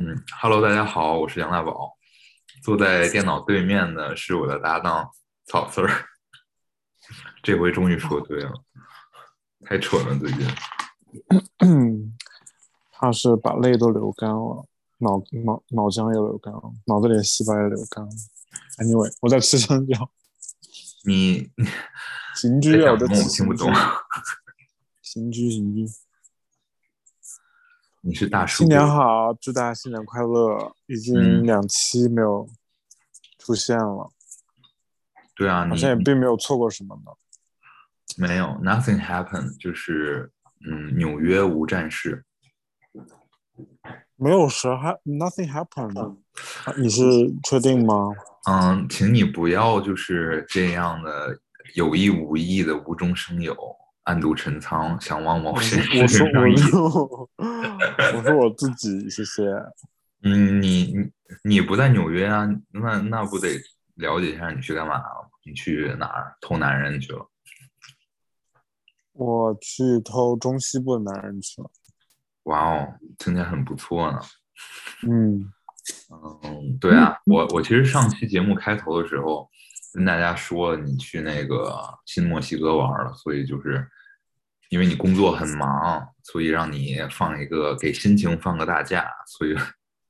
嗯，Hello，大家好，我是杨大宝。坐在电脑对面的是我的搭档草丝儿。这回终于说对了，太蠢了，最近。他是把泪都流干了，脑脑脑浆也流干了，脑子里的细胞也流干了。Anyway，我在吃香蕉。你行居啊，我听不懂。行居，行居。你是大叔。新年好，祝大家新年快乐！已经两期没有出现了。对啊，好像也并没有错过什么呢。没有，Nothing happened，就是嗯，纽约无战事。没有时还 Nothing happened，你是确定吗？嗯，请你不要就是这样的有意无意的无中生有。暗度陈仓，想往某些我说我说 我说我自己，谢谢。嗯，你你你不在纽约啊？那那不得了解一下你去干嘛了？你去哪儿偷男人去了？我去偷中西部的男人去了。哇哦，听起来很不错呢。嗯嗯，对啊，我我其实上期节目开头的时候跟大家说了，你去那个新墨西哥玩了，所以就是。因为你工作很忙，所以让你放一个给心情放个大假。所以，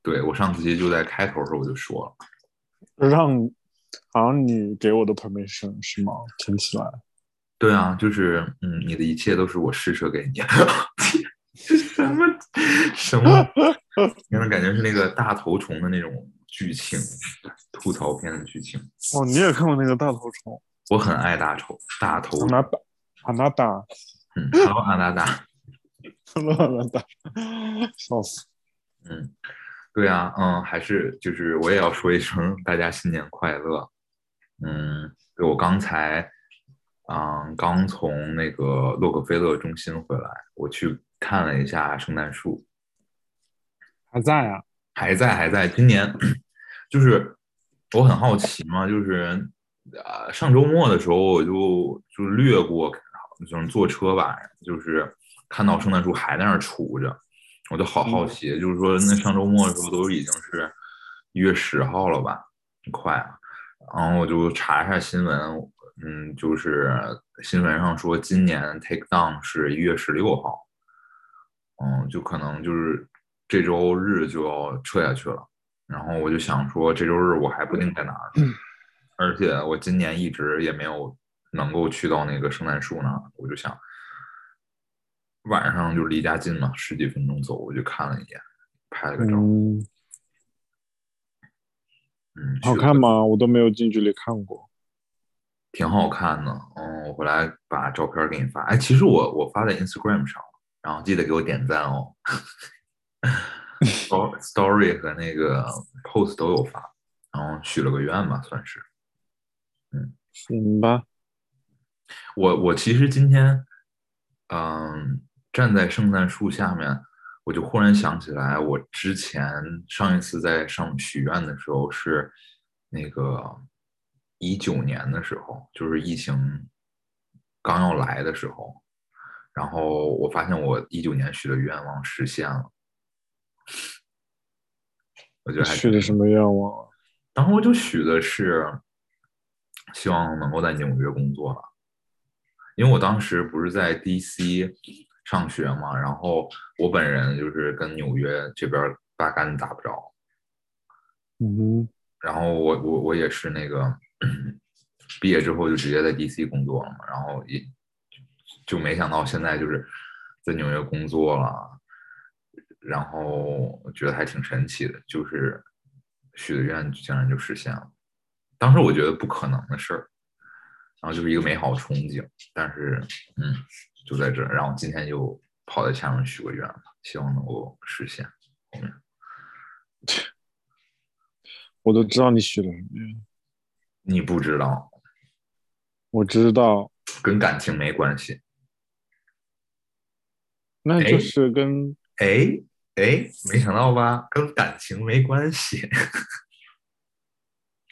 对我上次其实就在开头时候我就说了，让好像你给我的 permission 是吗？听起来，对啊，就是嗯，你的一切都是我施舍给你。什么什么？让人感觉是那个大头虫的那种剧情，吐槽片的剧情。哦，你也看过那个大头虫？我很爱大头大头。拿打，拿打。嗯，Hello，阿达 达，Hello，阿达达，笑死。嗯，对啊，嗯，还是就是我也要说一声大家新年快乐。嗯，对我刚才，嗯，刚从那个洛克菲勒中心回来，我去看了一下圣诞树，还在啊？还在，还在。今年就是我很好奇嘛，就是呃，上周末的时候我就就略过。就是坐车吧，就是看到圣诞树还在那儿杵着，我就好好奇。就是说，那上周末的时候都已经是一月十号了吧，快啊！然后我就查一下新闻，嗯，就是新闻上说今年 take down 是一月十六号，嗯，就可能就是这周日就要撤下去了。然后我就想说，这周日我还不定在哪儿，而且我今年一直也没有。能够去到那个圣诞树那儿，我就想晚上就离家近嘛，十几分钟走，我就看了一眼，拍了个照。嗯，好看吗？我都没有近距离看过。挺好看的，嗯，我回来把照片给你发。哎，其实我我发在 Instagram 上了，然后记得给我点赞哦。Story 和那个 Post 都有发，然后许了个愿吧，算是。嗯，行吧。我我其实今天，嗯，站在圣诞树下面，我就忽然想起来，我之前上一次在上许愿的时候是那个一九年的时候，就是疫情刚要来的时候，然后我发现我一九年许的愿望实现了，我觉得还许的什么愿望？然后我就许的是希望能够在纽约工作了。因为我当时不是在 DC 上学嘛，然后我本人就是跟纽约这边八竿子打不着，嗯，然后我我我也是那个毕业之后就直接在 DC 工作了嘛，然后也就没想到现在就是在纽约工作了，然后觉得还挺神奇的，就是许的愿竟然就实现了，当时我觉得不可能的事儿。然后就是一个美好憧憬，但是，嗯，就在这，然后今天就跑在前面许个愿吧，希望能够实现。后面，我都知道你许了什么愿，你不知道，我知道，跟感情没关系，那就是跟哎哎，没想到吧？跟感情没关系，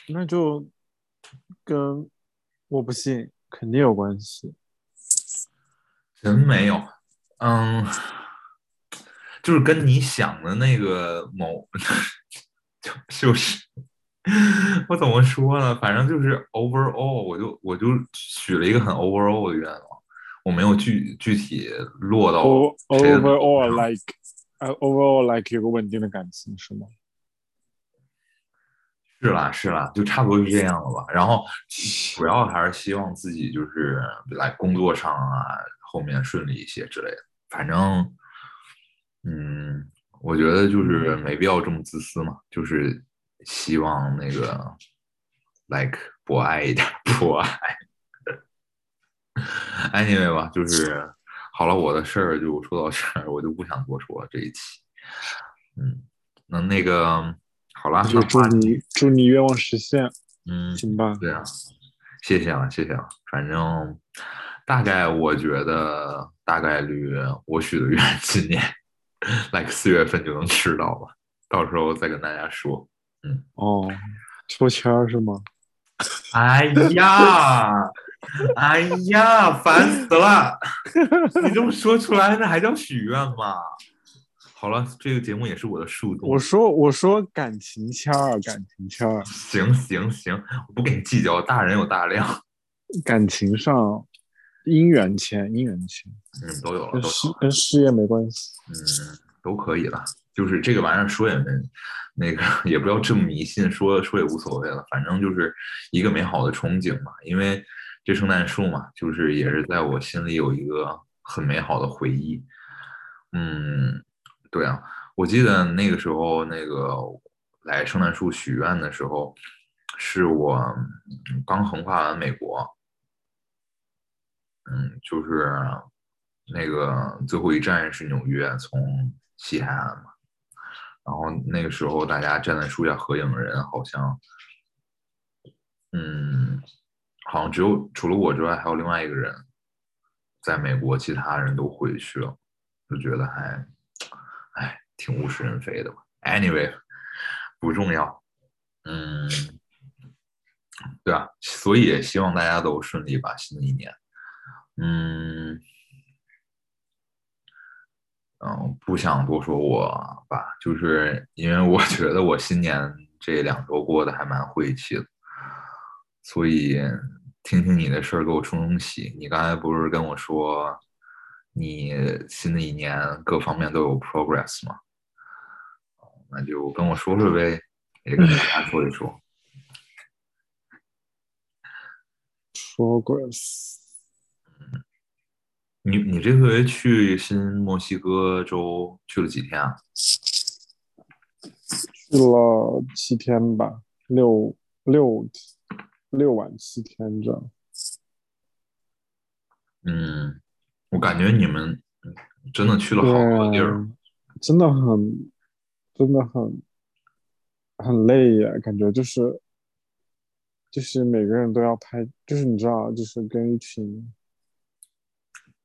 那就跟。我不信，肯定有关系。真没有，嗯，就是跟你想的那个某，就就是我怎么说呢？反正就是 overall，我就我就许了一个很 overall 的愿望，我没有具具体落到 O 谁的 overall like 呃 overall like 有个稳定的感情是吗？是啦是啦，就差不多是这样了吧。然后主要还是希望自己就是来工作上啊，后面顺利一些之类的。反正，嗯，我觉得就是没必要这么自私嘛，就是希望那个 like 博爱一点，博爱。anyway 吧，就是好了，我的事儿就说到这儿，我就不想多说这一期。嗯，那那个好啦，就祝你祝你愿望实现，嗯，行吧？对啊，谢谢了，谢谢了。反正大概我觉得大概率我许的愿 今年 like 四月份就能吃到吧，到时候再跟大家说。嗯哦，抽签儿是吗？哎呀，哎呀，烦死了！你这么说出来，那还叫许愿吗？好了，这个节目也是我的树洞。我说我说感情签儿，感情签儿，行行行，我不跟你计较，大人有大量。感情上姻缘签，姻缘签嗯，都有了，跟都跟事业没关系。嗯，都可以了。就是这个玩意儿说也没那个，也不要这么迷信，说说也无所谓了。反正就是一个美好的憧憬嘛。因为这圣诞树嘛，就是也是在我心里有一个很美好的回忆。嗯，对啊，我记得那个时候那个来圣诞树许愿的时候，是我刚横跨完美国，嗯，就是那个最后一站是纽约，从西海岸嘛。然后那个时候大家站在树下合影的人，好像，嗯，好像只有除了我之外，还有另外一个人在美国，其他人都回去了，就觉得还，挺物是人非的吧。Anyway，不重要，嗯，对啊，所以也希望大家都顺利吧，新的一年，嗯。嗯，不想多说我吧，就是因为我觉得我新年这两周过得还蛮晦气的，所以听听你的事儿给我冲冲喜。你刚才不是跟我说你新的一年各方面都有 progress 吗？那就跟我说说呗，也跟大家说一说。Progress，你你这回去新墨西哥州去了几天啊？去了七天吧，六六六晚七天这样。嗯，我感觉你们真的去了好多地儿。真的很，真的很，很累呀，感觉就是，就是每个人都要拍，就是你知道，就是跟一群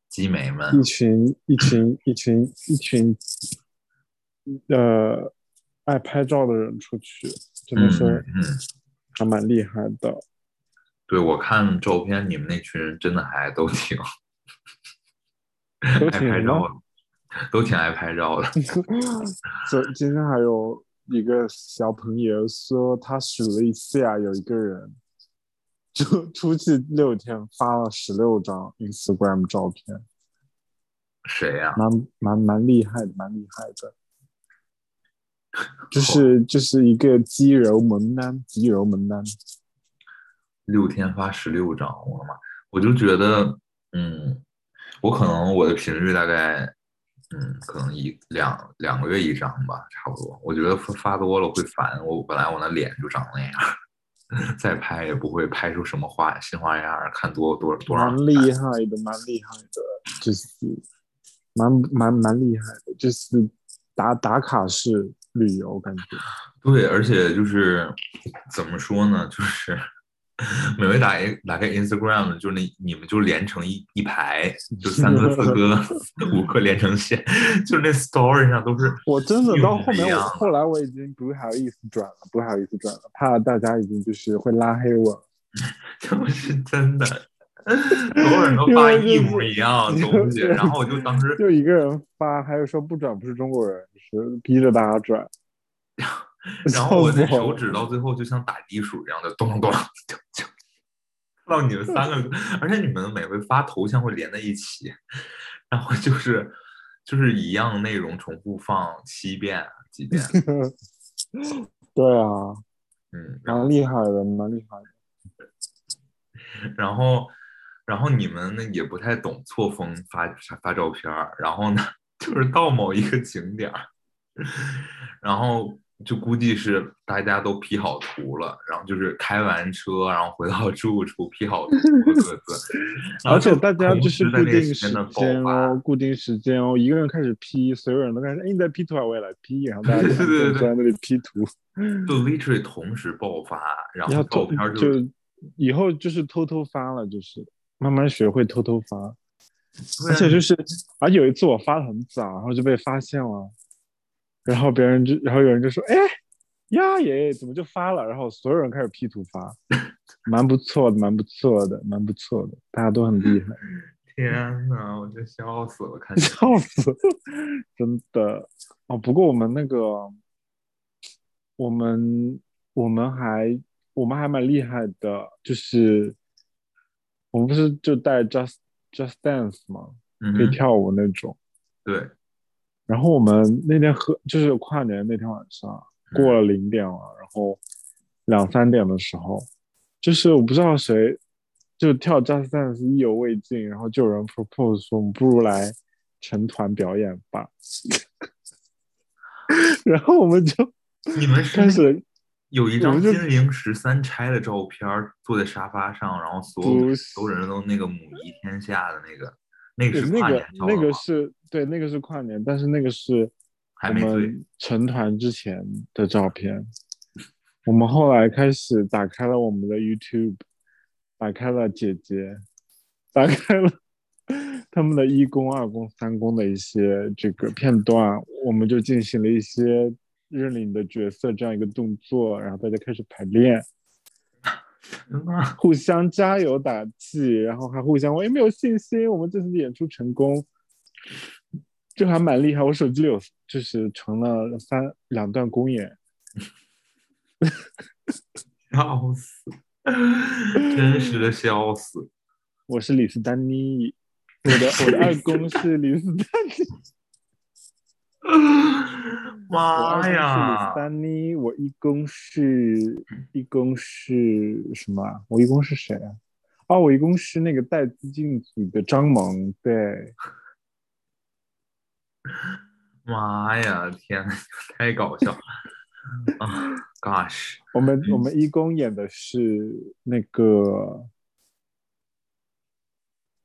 集美们一，群一群一群一群，呃，爱拍照的人出去，真的嗯是嗯嗯，还蛮厉害的。对我看照片，你们那群人真的还都挺都 爱挺什么拍照的，都挺爱拍照的。昨今天还有一个小朋友说，他数了一下，有一个人就出去六天发了十六张 Instagram 照片，谁呀、蛮蛮蛮厉害的，蛮厉害的。就是就是一个肌肉猛男，肌肉猛男。六天发十六张，我的妈！我就觉得，嗯，我可能我的频率大概，嗯，可能一两两个月一张吧，差不多。我觉得发发多了会烦。我本来我那脸就长那样，再拍也不会拍出什么花新花样儿，看多多多少蛮厉害的，蛮厉害的，就是蛮蛮蛮厉害的，就是打打卡式旅游感觉。对，而且就是怎么说呢，就是每回打开打开 Instagram，就是那你们就连成一一排，就三个、四个、五个连成线，就是那 story 上都是 我真的到后面，我后来我已经不好意思转了，不好意思转了，怕大家已经就是会拉黑我。就是真的。所有人都发一模一样的东西，然后我就当时就一个人发，还有说不转不是中国人，是逼着大家转。然后我那手指到最后就像打地鼠一样的咚咚咚就就看到你们三个，而且你们每回发头像会连在一起，然后就是就是一样内容重复放七遍几遍。对啊，嗯，蛮厉害的，蛮厉害的。然后然后你们呢也不太懂错峰发发照片儿，然后呢就是到某一个景点儿，然后。就估计是大家都 P 好图了，然后就是开完车，然后回到住处 P 好图各自，而且大家就是固定时间哦，固定时间哦，一个人开始 P，所有人都开始，哎，你在 P 图啊，我也来 P，然后大家都在那里 P 图，就 literally 同时爆发，然后照片就以后就是偷偷发了，就是慢慢学会偷偷发，而且就是，而有一次我发的很早，然后就被发现了。然后别人就，然后有人就说：“哎，呀耶，怎么就发了？”然后所有人开始 P 图发，蛮不错的，蛮不错的，蛮不错的，大家都很厉害。天呐，我就笑死了，看 笑死，真的哦。不过我们那个，我们我们还我们还蛮厉害的，就是我们不是就带 Just Just Dance 吗？可以跳舞那种。对。然后我们那天喝，就是跨年那天晚上过了零点了，然后两三点的时候，就是我不知道谁就跳 Just Dance 意犹未尽，然后就有人 propose 说我们不如来成团表演吧，然后我们就你们开始有一张金陵十三钗的照片，坐在沙发上，然后所有所有人都那个母仪天下的那个。那个是跨年那个是对，那个是跨年，但是那个是我们成团之前的照片。我们后来开始打开了我们的 YouTube，打开了姐姐，打开了 他们的一公、二公、三公的一些这个片段，我们就进行了一些认领的角色这样一个动作，然后大家开始排练。互相加油打气，然后还互相我也没有信心？我们这次演出成功，就还蛮厉害。我手机里有，就是成了三两段公演，笑死，真实的笑死。我是李斯丹妮，我的我的二公是李斯丹妮。妈呀！三妮，我一公是一公是什么啊？我一公是谁啊？哦，我一公是那个带资进组的张萌。对，妈呀！天，太搞笑了啊！Gosh，我们我们一公演的是那个，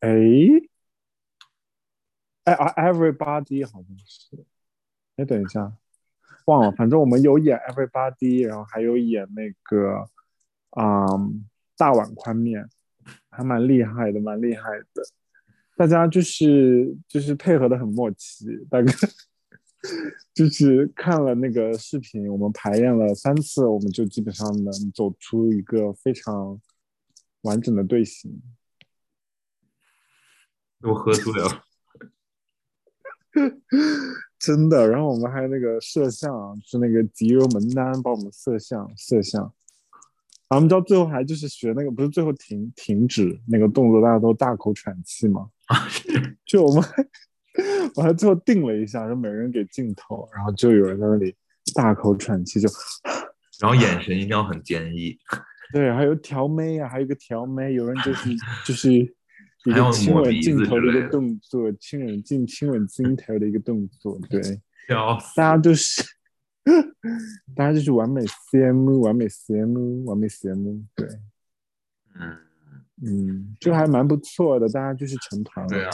哎哎啊，Everybody 好像是。哎，等一下，忘了。反正我们有演 Everybody，然后还有演那个，嗯，大碗宽面，还蛮厉害的，蛮厉害的。大家就是就是配合的很默契，大概就是看了那个视频，我们排练了三次，我们就基本上能走出一个非常完整的队形。我喝醉了。真的，然后我们还有那个摄像，是那个吉柔门丹帮我们摄像摄像，然后我们知道最后还就是学那个，不是最后停停止那个动作，大家都大口喘气吗？就我们还 我还最后定了一下，然后每人给镜头，然后就有人在那里大口喘气，就然后眼神一定要很坚毅。对，还有调妹啊，还有一个调眉，有人就是 就是。一个亲吻镜头的一个动作，亲吻镜亲吻镜头的一个动作，对，大家都是，大家就是完美 CM，完美 CM，完美 CM，对，嗯嗯，就还蛮不错的，大家就是成团了，对啊，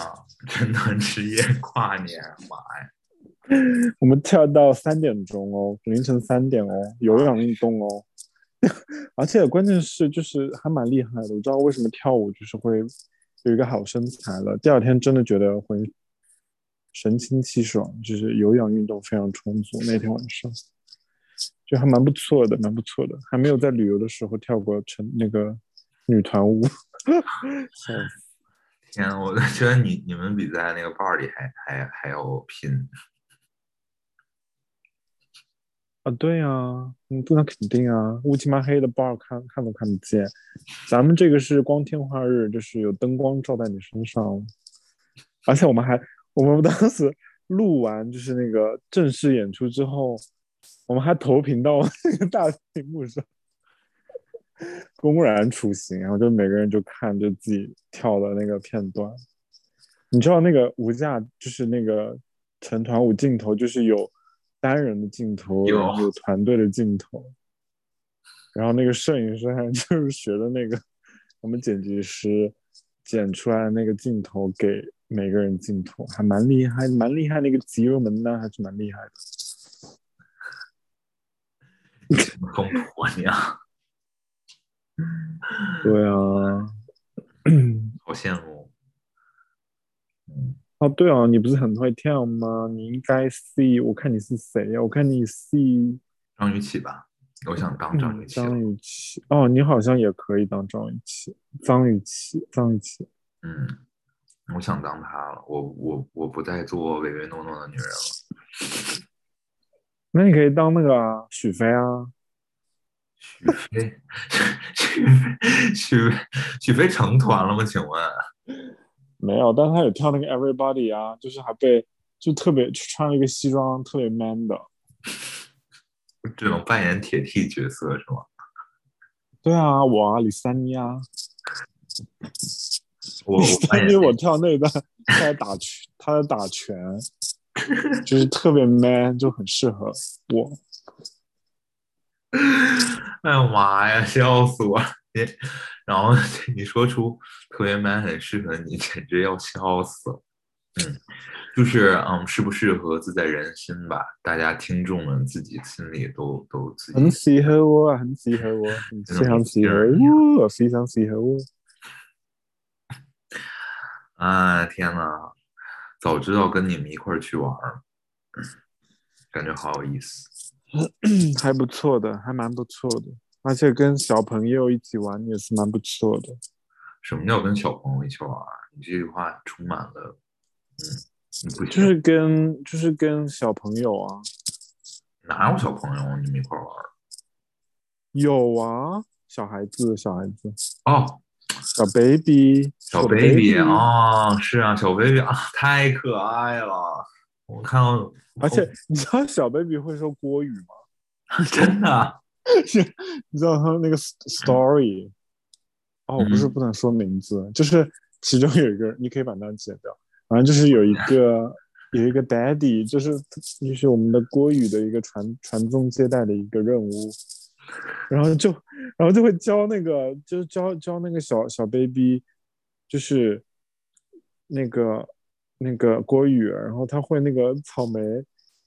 成团之夜跨年，妈呀，我们跳到三点钟哦，凌晨三点哦，有氧运动哦，而且关键是就是还蛮厉害的，我知道为什么跳舞就是会。有一个好身材了，第二天真的觉得浑神清气爽，就是有氧运动非常充足。那天晚上就还蛮不错的，蛮不错的，还没有在旅游的时候跳过成那个女团舞。笑死天，我觉得你你们比在那个 bar 里还还还要拼。啊！对呀、你不能肯定啊，乌漆嘛黑的 bar 看看都看不见，咱们这个是光天化日，就是有灯光照在你身上，而且我们还我们当时录完就是那个正式演出之后，我们还投屏到那个大屏幕上，公然处刑，然后就每个人就看就自己跳的那个片段。你知道那个舞架就是那个成团舞镜头，就是有单人的镜头，有有团队的镜头，然后那个摄影师还 就是学的那个我们剪辑师剪出来的那个镜头给每个人镜头，还蛮厉害，蛮厉害。那个吉肉门呢还是蛮厉害的。疯婆娘，对啊，好羡慕。嗯，哦对哦，你不是很会跳吗？你应该 C，我看你是谁呀？我看你 C 张雨绮吧，我想当张雨绮了。张雨绮。哦，你好像也可以当张雨绮，张雨绮，张雨绮。嗯，我想当她了。我我我不再做唯唯诺诺的女人了。那你可以当那个啊，许飞啊。许飞，许飞，许飞，许飞成团了吗？请问？没有，但是他有跳那个 Everybody 啊，就是还被就特别穿了一个西装，特别 man 的。这种扮演铁 T 角色是吗？对啊，我啊，李三妮啊，我我扮演因为我跳那段，他在打拳，他在打拳，就是特别 man，就很适合我。哎呀妈呀，笑死我！你 然后你说出特别 man 很适合你，简直要笑死了。嗯，就是嗯，适不适合自在人心吧，大家听众们自己心里都都自己很适合我啊，很适合我，很非常适合我，非常适合我。啊，天呐，早知道跟你们一块儿去玩儿，感觉好有意思。还不错的，还蛮不错的，而且跟小朋友一起玩也是蛮不错的。什么叫跟小朋友一起玩？你这句话充满了，嗯，你不就是跟就是跟小朋友啊，哪有小朋友你们一块玩？有啊，小孩子，小孩子，哦，小 baby，小 baby 啊，是啊，小 baby 啊，太可爱了。我看到，而且你知道小 baby 会说国语吗？真的啊，你知道他那个 story？哦，不是嗯不能说名字，就是其中有一个，你可以把那剪掉。反正就是有一个有一个 daddy，就是就是我们的郭宇的一个传传宗接代的一个任务，然后就然后就会教那个就是教教那个小小 baby，就是那个那个郭宇，然后他会那个草莓。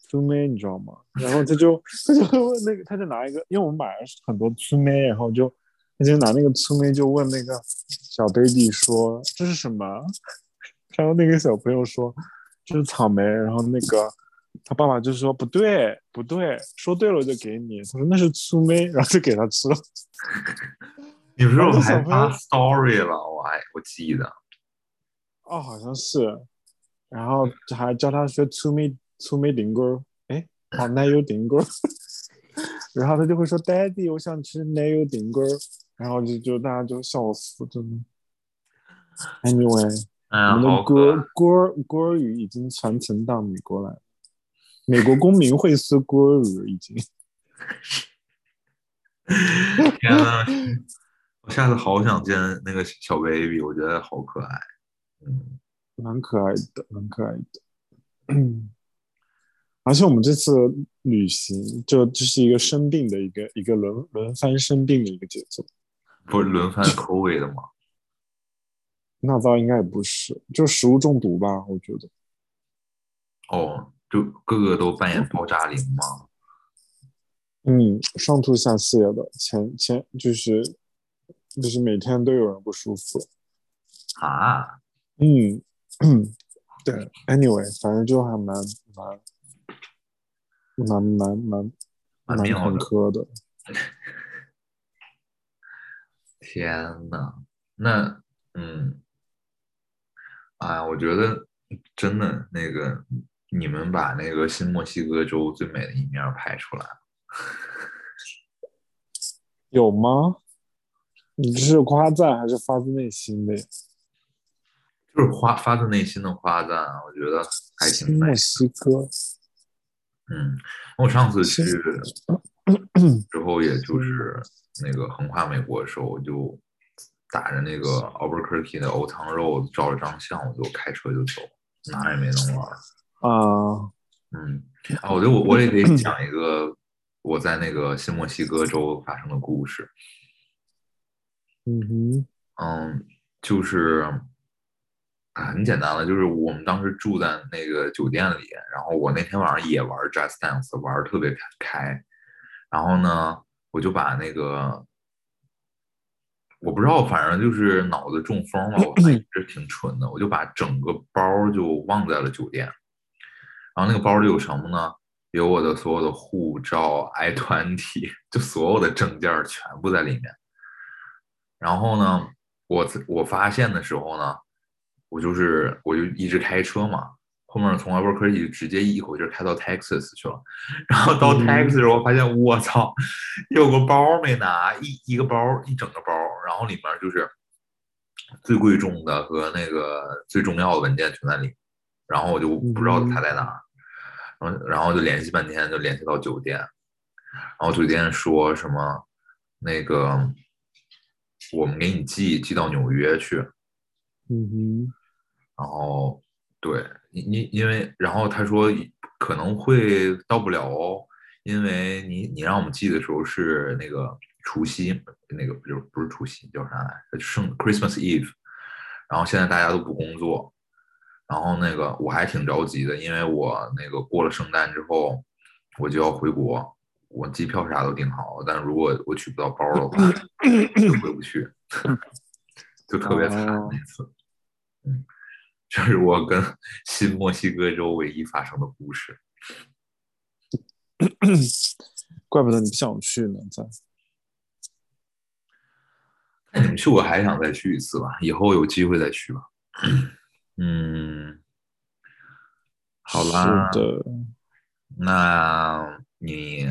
粗梅，你知道吗？然后他就他就会问那个，他就拿一个，因为我们买了很多粗梅，然后就他就拿那个粗梅就问那个小 baby 说这是什么？然后那个小朋友说这是草莓，然后那个他爸爸就说不对不对，说对了我就给你。他说那是粗梅，然后就给他吃了。你不是我还发 story 了？我还我记得，哦，好像是，然后还教他学粗梅粗梅顶锅，哎，哦奶油顶锅，然后他就会说 Daddy，我想吃奶油顶锅，然后就就大家就笑死，真的。Anyway，我们的好可国爱。国国语已经传承到美国来了，美国公民会说国语已经。天呐，我下次好想见那个小 baby，我觉得好可爱。嗯，蛮可爱的，蛮可爱的。嗯，而且我们这次旅行就就是一个生病的一个一个轮轮番生病的一个节奏。不是轮番口味的吗？那倒应该也不是，就食物中毒吧，我觉得。哦，就个个都扮演爆炸灵吗？嗯，上吐下泻的，前前就是就是每天都有人不舒服。啊，嗯嗯，对，anyway，反正就还蛮蛮蛮蛮蛮蛮蛮坎妙的。坷的。天呐，那嗯，哎，我觉得真的那个，你们把那个新墨西哥州最美的一面拍出来了，有吗？你这是夸赞还是发自内心的呀？就是夸发自内心的夸赞啊，我觉得还挺美新墨。西哥，嗯，我上次去之后，也就是那个横跨美国的时候，我就打着那个 Albuquerque 的 Old Town Road 照了张相，我就开车就走，哪也没能玩儿。啊，嗯，啊，我觉得我我也可以 讲一个我在那个新墨西哥州发生的故事。嗯哼，嗯，就是啊很简单了，就是我们当时住在那个酒店里，然后我那天晚上也玩 Just Dance，玩的特别开开，然后呢，我就把那个我不知道，反正就是脑子中风了，我还一直挺蠢的，我就把整个包就忘在了酒店，然后那个包里有什么呢？有我的所有的护照、I 团体，就所有的证件全部在里面。然后呢，我我发现的时候呢，我就是我就一直开车嘛，后面从 Albuquerque 直接一口气儿开到 Texas 去了，然后到嗯。Texas 的时候发现我操，有个包没拿，一一个包一整个包，然后里面就是最贵重的和那个最重要的文件全在里，然后我就不知道它在哪儿，然后然后就联系半天，就联系到酒店，然后酒店说什么那个我们给你寄寄到纽约去，嗯哼，然后对你你因为然后他说可能会到不了哦，因为你你让我们寄的时候是那个除夕那个不是不是除夕叫啥来着？圣 Christmas Eve，然后现在大家都不工作，然后那个我还挺着急的，因为我那个过了圣诞之后我就要回国，我机票啥都订好了，但如果我取不到包的话，就回不去，就特别惨哦那次。嗯，这是我跟新墨西哥州唯一发生的故事。怪不得你不想去呢，在那你们去，我还想再去一次吧，以后有机会再去吧。嗯，好啦，是的，那你，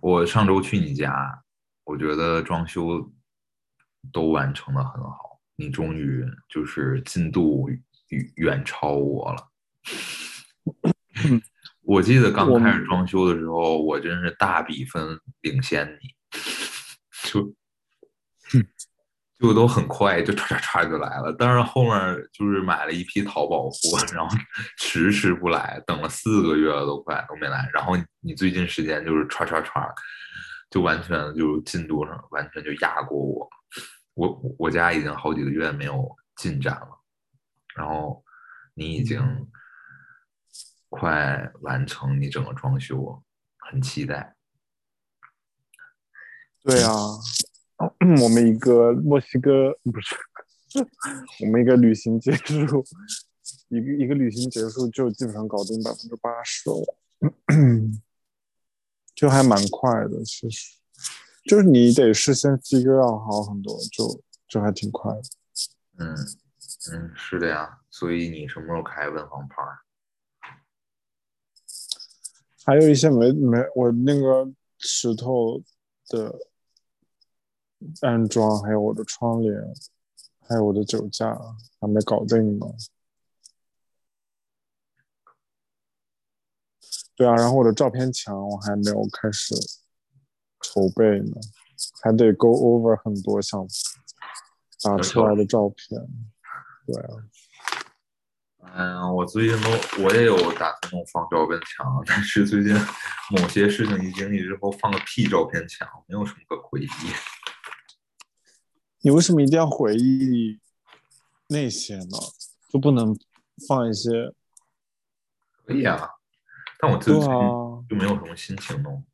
我上周去你家，我觉得装修都完成的很好，你终于就是进度远远超我了。我记得刚开始装修的时候，我真是大比分领先你，就就都很快，就唰唰唰就来了。但是后面就是买了一批淘宝货，然后迟迟不来，等了四个月了都快都没来。然后你最近时间就是唰唰唰，就完全就进度上完全就压过我。我我家已经好几个月没有进展了，然后你已经快完成你整个装修，很期待。对啊，我们一个墨西哥不是，我们一个旅行结束，一个一个旅行结束就基本上搞定百分之八十了，就还蛮快的。其实，就是你得事先 figure out 好很多，就就还挺快的。嗯嗯，是的呀。所以你什么时候开文房牌？还有一些没没我那个石头的安装，还有我的窗帘，还有我的酒架还没搞定呢。对啊，然后我的照片墙我还没有开始筹备呢，还得 go over 很多想打出来的照片。对啊，嗯，我最近都我也有打算弄放照片墙，但是最近某些事情一经历之后，放个屁照片墙，没有什么可回忆。你为什么一定要回忆那些呢？就不能放一些？可以啊，但我最近就没有什么心情弄。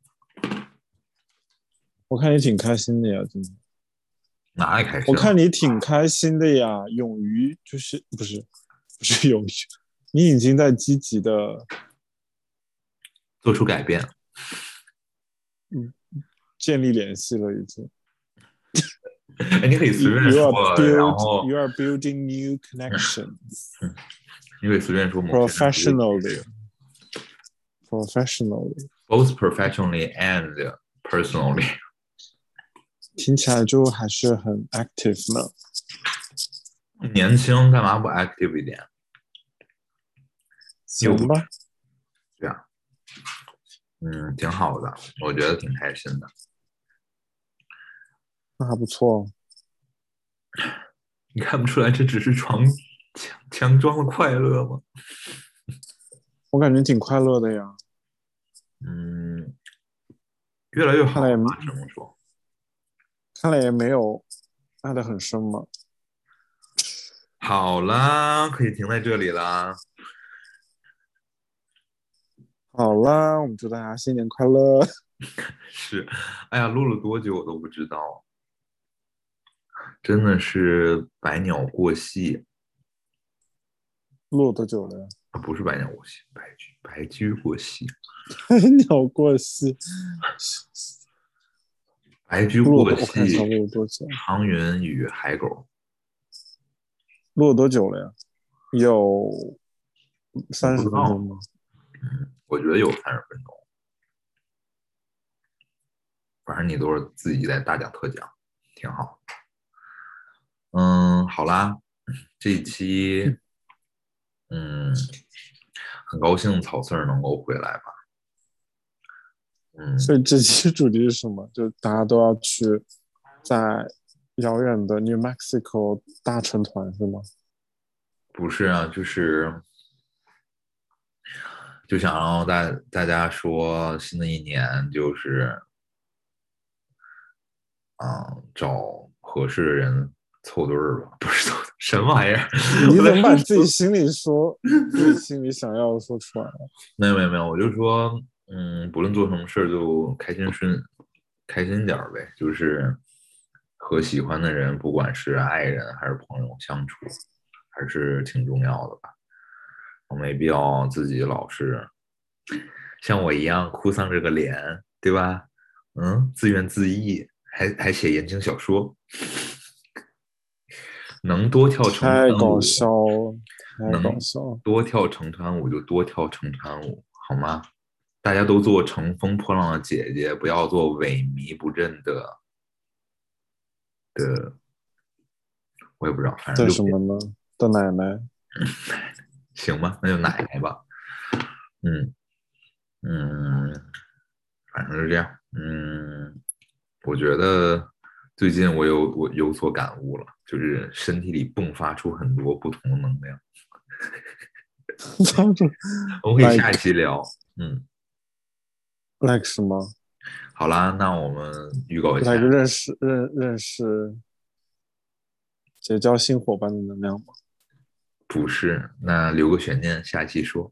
我看你挺开心的呀，今天。哪里开心？我看你挺开心的呀，勇于就是不是不是勇于，你已经在积极的做出改变。嗯建立联系了，已经。哎，你可以随便说 are，然 build 后 you are building new connections 你可以随便说某些人 professionally professionally，both professionally and personally。听起来就还是很 active 呢。年轻干嘛不 active 一点？又不行吧，对啊，嗯，挺好的，我觉得挺开心的。那还不错。你看不出来这只是床强强装的快乐吗？我感觉挺快乐的呀。嗯，越来越好看来也吧，只能说。看来也没有爱的很深嘛。好啦，可以停在这里啦。好啦，我们祝大家新年快乐。是，哎呀，录了多久我都不知道，真的是百鸟过隙录了多久了呀？啊，不是百鸟过隙，白驹白驹过隙，鸟过隙。白驹过隙，录多久？长云与海狗。录了多久了呀？有三十分钟吗？嗯，我觉得有三十分钟。反正你都是自己在大讲特讲，挺好。嗯，好啦，这一期，嗯，很高兴草四儿能够回来吧。嗯，所以这期主题是什么？就大家都要去在遥远的 New Mexico 大成团是吗？不是啊，就是就想让大大家说，新的一年就是，嗯，找合适的人凑对儿吧，不是凑什么玩意儿？你怎么把自己心里说自己心里想要的说出来了？没有没有没有，我就说，嗯，不论做什么事儿就开心顺，开心点儿呗，就是和喜欢的人，不管是爱人还是朋友相处，还是挺重要的吧。我没必要自己老是像我一样哭丧着个脸，对吧？嗯，自怨自艾，还还写言情小说，能多跳成太川舞搞笑了，太能搞笑了！多跳成团舞就多跳成团舞，好吗？大家都做乘风破浪的姐姐，不要做萎靡不振的的，我也不知道，反正就这什么呢？的奶奶，行吧，那就奶奶吧。嗯嗯，反正是这样。嗯，我觉得最近我有我有所感悟了，就是身体里迸发出很多不同的能量。我们可以下一期聊。嗯，like 什么好啦，那我们预告一下。？like 认识认认识结交新伙伴的能量吗？不是，那留个悬念，下期说。